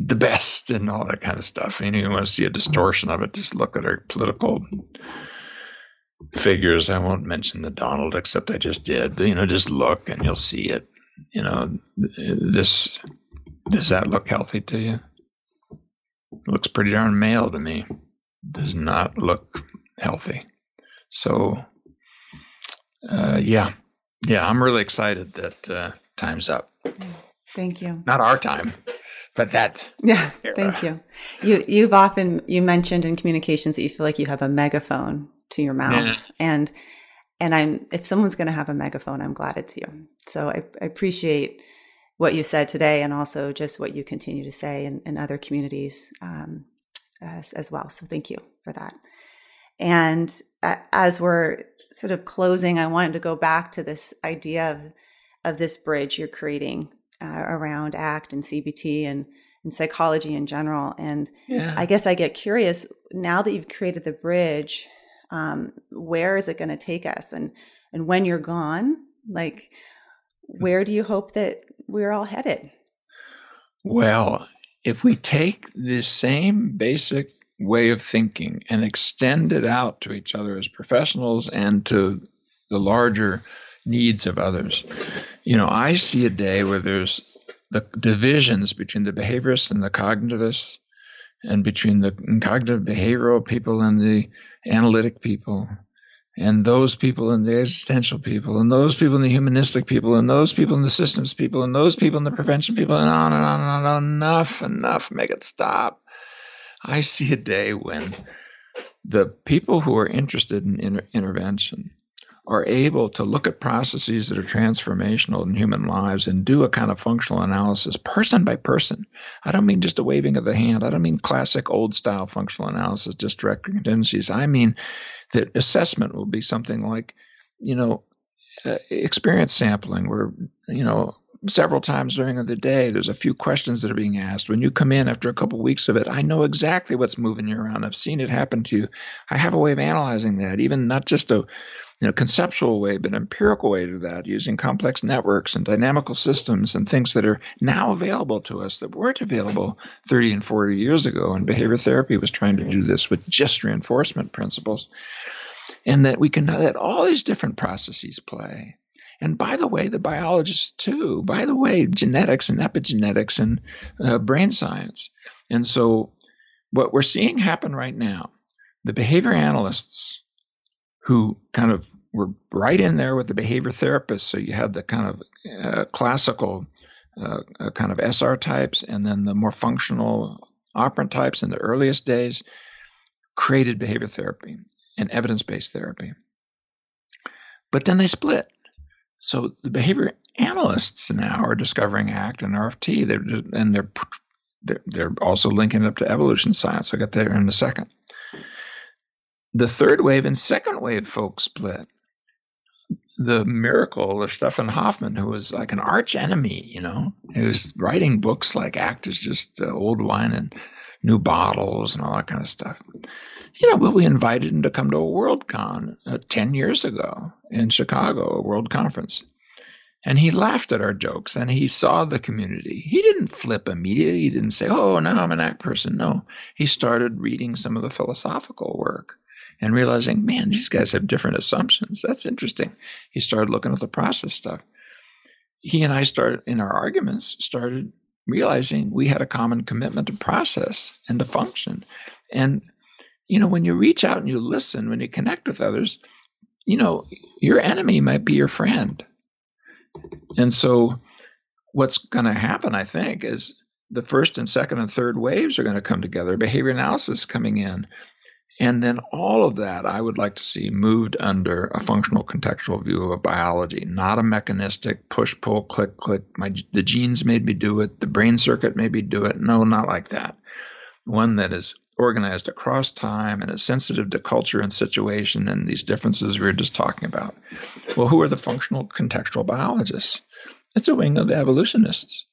the best and all that kind of stuff. And you want to see a distortion of it, just look at our political figures. I won't mention the Donald, except I just did. But, you know, just look and you'll see it. You know, this does that look healthy to you? It looks pretty darn male to me. Does not look healthy. So uh, yeah, yeah, I'm really excited that uh, time's up. Thank you. Not our time, but that. Yeah, era. thank you. You you've often you mentioned in communications that you feel like you have a megaphone to your mouth, yeah. and and I'm if someone's going to have a megaphone, I'm glad it's you. So I, I, appreciate what you said today, and also just what you continue to say in, in other communities um, as, as well. So thank you for that. And as we're sort of closing, I wanted to go back to this idea of of this bridge you're creating uh, around ACT and CBT and and psychology in general. And yeah. I guess I get curious now that you've created the bridge, um, where is it going to take us? And and when you're gone, like where do you hope that we're all headed? Well, if we take the same basic way of thinking and extend it out to each other as professionals and to the larger needs of others. You know, I see a day where there's the divisions between the behaviorists and the cognitivists, and between the cognitive behavioral people and the analytic people, and those people and the existential people, and those people and the humanistic people, and those people and the systems people, and those people and the prevention people, and on and on and on. Enough, enough, make it stop. I see a day when the people who are interested in inter- intervention are able to look at processes that are transformational in human lives and do a kind of functional analysis person by person. I don't mean just a waving of the hand. I don't mean classic old style functional analysis, just directing tendencies. I mean that assessment will be something like, you know, uh, experience sampling where, you know, several times during the day. There's a few questions that are being asked. When you come in after a couple of weeks of it, I know exactly what's moving you around. I've seen it happen to you. I have a way of analyzing that, even not just a you know, conceptual way, but empirical way to that, using complex networks and dynamical systems and things that are now available to us that weren't available 30 and 40 years ago. And behavior therapy was trying to do this with just reinforcement principles. And that we can let all these different processes play and by the way, the biologists too. By the way, genetics and epigenetics and uh, brain science. And so, what we're seeing happen right now, the behavior analysts who kind of were right in there with the behavior therapists. So you had the kind of uh, classical uh, uh kind of SR types, and then the more functional operant types in the earliest days created behavior therapy and evidence based therapy. But then they split. So the behavior analysts now are discovering ACT and RFT, they're, and they're, they're also linking it up to evolution science. I'll get there in a second. The third wave and second wave folks split. The miracle of Stefan Hofmann, who was like an arch enemy, you know, who was writing books like ACT is just uh, old wine and new bottles and all that kind of stuff you know, well, we invited him to come to a Worldcon uh, 10 years ago in Chicago, a world conference. And he laughed at our jokes and he saw the community. He didn't flip immediately. He didn't say, oh, now I'm an act person. No, he started reading some of the philosophical work and realizing, man, these guys have different assumptions. That's interesting. He started looking at the process stuff. He and I started, in our arguments, started realizing we had a common commitment to process and to function. And you know, when you reach out and you listen, when you connect with others, you know, your enemy might be your friend. And so what's going to happen, I think, is the first and second and third waves are going to come together, behavior analysis coming in. And then all of that I would like to see moved under a functional contextual view of biology, not a mechanistic push, pull, click, click. My, the genes made me do it. The brain circuit made me do it. No, not like that. One that is organized across time and is sensitive to culture and situation and these differences we were just talking about. Well, who are the functional contextual biologists? It's a wing of the evolutionists.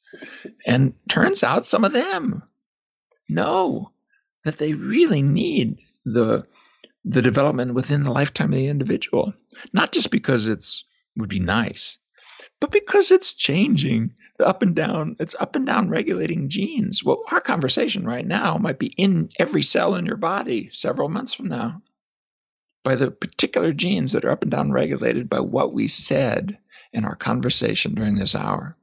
And turns out some of them know that they really need the the development within the lifetime of the individual, not just because it's would be nice, but because it's changing the up and down, it's up and down regulating genes. Well, our conversation right now might be in every cell in your body several months from now by the particular genes that are up and down regulated by what we said in our conversation during this hour.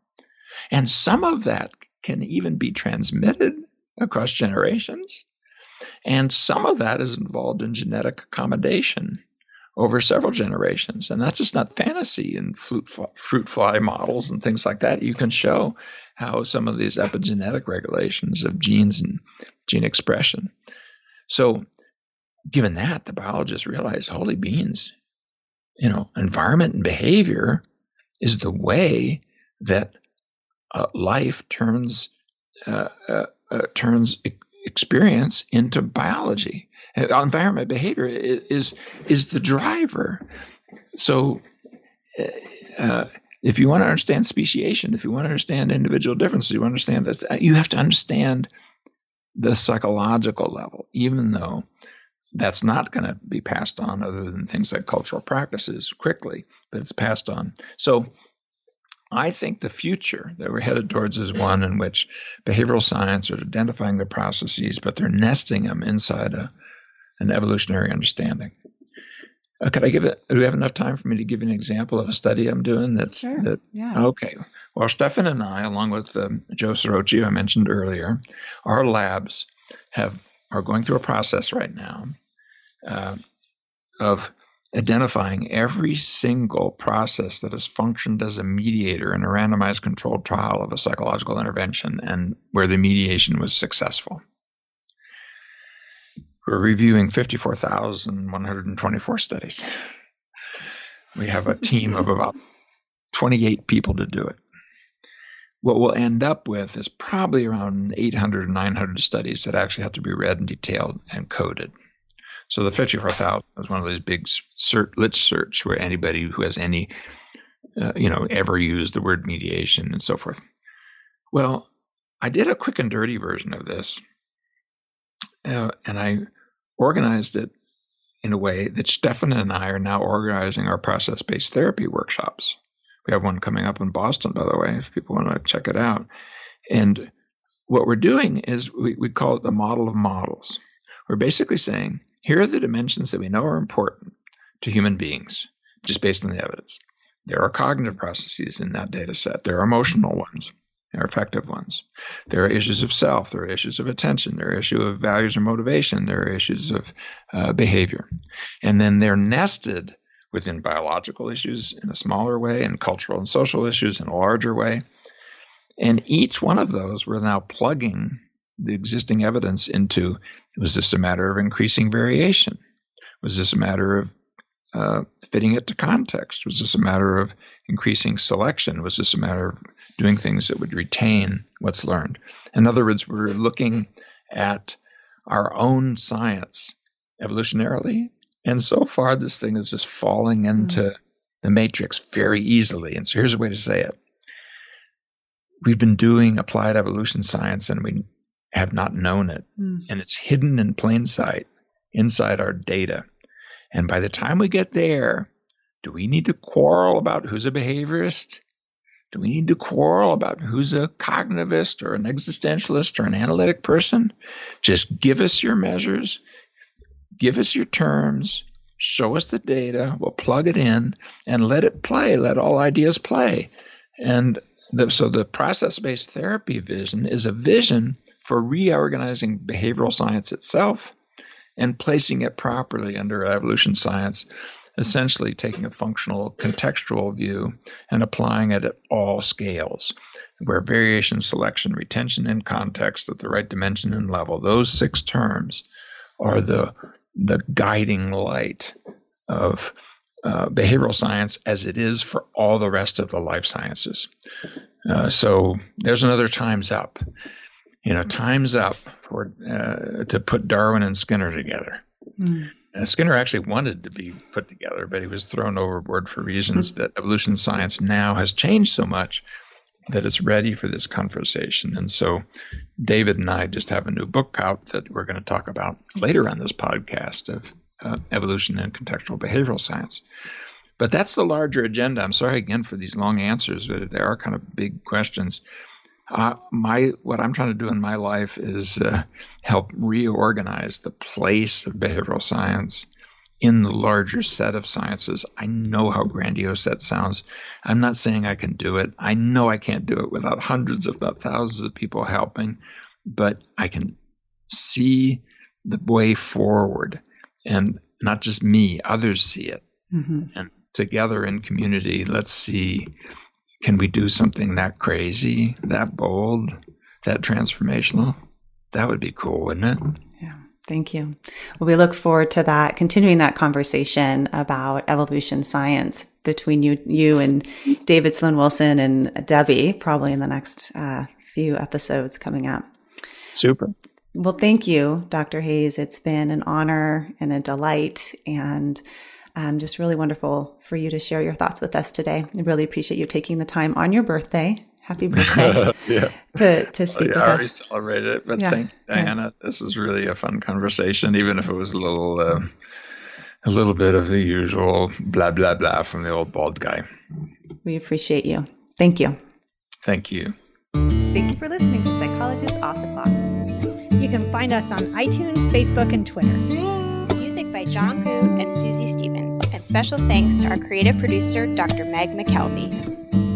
And some of that can even be transmitted across generations. And some of that is involved in genetic accommodation over several generations. And that's just not fantasy and fruit, fruit fly models and things like that. You can show how some of these epigenetic regulations of genes and gene expression. So, given that, the biologists realized, holy beans, you know, environment and behavior is the way that uh, life turns uh, uh, uh turns experience into biology. Uh, environment behavior is is the driver. So, uh, uh, if you want to understand speciation, if you want to understand individual differences, you understand that you have to understand the psychological level, even though that's not going to be passed on other than things like cultural practices quickly, but it's passed on. So I think the future that we're headed towards is one in which behavioral science are identifying the processes, but they're nesting them inside a, an evolutionary understanding. Uh, could I give it? Do we have enough time for me to give you an example of a study I'm doing? That's sure. That, yeah. Okay. Well, Stefan and I, along with um, Joe Ciarrochi, who I mentioned earlier, our labs have are going through a process right now uh, of identifying every single process that has functioned as a mediator in a randomized controlled trial of a psychological intervention and where the mediation was successful. We're reviewing 54,124 studies. We have a team of about 28 people to do it. What we'll end up with is probably around 800 or 900 studies that actually have to be read and detailed and coded. So the 54,000 is one of those big search, lit search where anybody who has any uh, you know, ever used the word mediation and so forth. Well, I did a quick and dirty version of this, uh, and I organized it in a way that Stefan and I are now organizing our process based therapy workshops. We have one coming up in Boston, by the way, if people want to check it out. And what we're doing is we, we call it the model of models. We're basically saying here are the dimensions that we know are important to human beings, just based on the evidence. There are cognitive processes in that data set, there are emotional ones. Are affective ones. There are issues of self. There are issues of attention. There are issues of values or motivation. There are issues of uh, behavior. And then they're nested within biological issues in a smaller way and cultural and social issues in a larger way. And each one of those, we're now plugging the existing evidence into was this a matter of increasing variation? Was this a matter of uh, fitting it to context? Was this a matter of increasing selection? Was this a matter of doing things that would retain what's learned? In other words, we're looking at our own science evolutionarily. And so far, this thing is just falling into mm. the matrix very easily. And so here's a way to say it we've been doing applied evolution science and we have not known it. Mm. And it's hidden in plain sight inside our data. And by the time we get there, do we need to quarrel about who's a behaviorist? Do we need to quarrel about who's a cognitivist or an existentialist or an analytic person? Just give us your measures, give us your terms, show us the data, we'll plug it in, and let it play. Let all ideas play. And the, so the process based therapy vision is a vision for reorganizing behavioral science itself and placing it properly under evolution science, essentially taking a functional contextual view and applying it at all scales, where variation, selection, retention, and context at the right dimension and level, those six terms are the, the guiding light of uh, behavioral science as it is for all the rest of the life sciences. Uh, so there's another time's up you know, time's up for uh, to put Darwin and Skinner together. Mm. Uh, Skinner actually wanted to be put together, but he was thrown overboard for reasons that evolution science now has changed so much that it's ready for this conversation. And so, David and I just have a new book out that we're going to talk about later on this podcast of uh, evolution and contextual behavioral science. But that's the larger agenda. I'm sorry again for these long answers, but they are kind of big questions. Uh, my what I'm trying to do in my life is uh, help reorganize the place of behavioral science in the larger set of sciences. I know how grandiose that sounds. I'm not saying I can do it. I know I can't do it without hundreds, if not thousands, of people helping, but I can see the way forward, and not just me, others see it, mm-hmm. and together in community, let's see can we do something that crazy, that bold, that transformational? That would be cool, wouldn't it? Yeah. Thank you. Well, we look forward to that, continuing that conversation about evolution science between you, you and David Sloan Wilson and Debbie, probably in the next uh, few episodes coming up. Super. Well, thank you, Dr. Hayes. It's been an honor and a delight. And um, just really wonderful for you to share your thoughts with us today. I really appreciate you taking the time on your birthday. Happy *laughs* birthday yeah. to, to speak well, yeah, with I us. I celebrated it, but yeah. thank Diana. Yeah. This was really a fun conversation, even if it was a little, uh, a little bit of the usual blah, blah, blah from the old bald guy. We appreciate you. Thank you. Thank you. Thank you for listening to Psychologists Off the Clock. You can find us on iTunes, Facebook, and Twitter. By John Koo and Susie Stevens and special thanks to our creative producer, Dr. Meg McKelvey.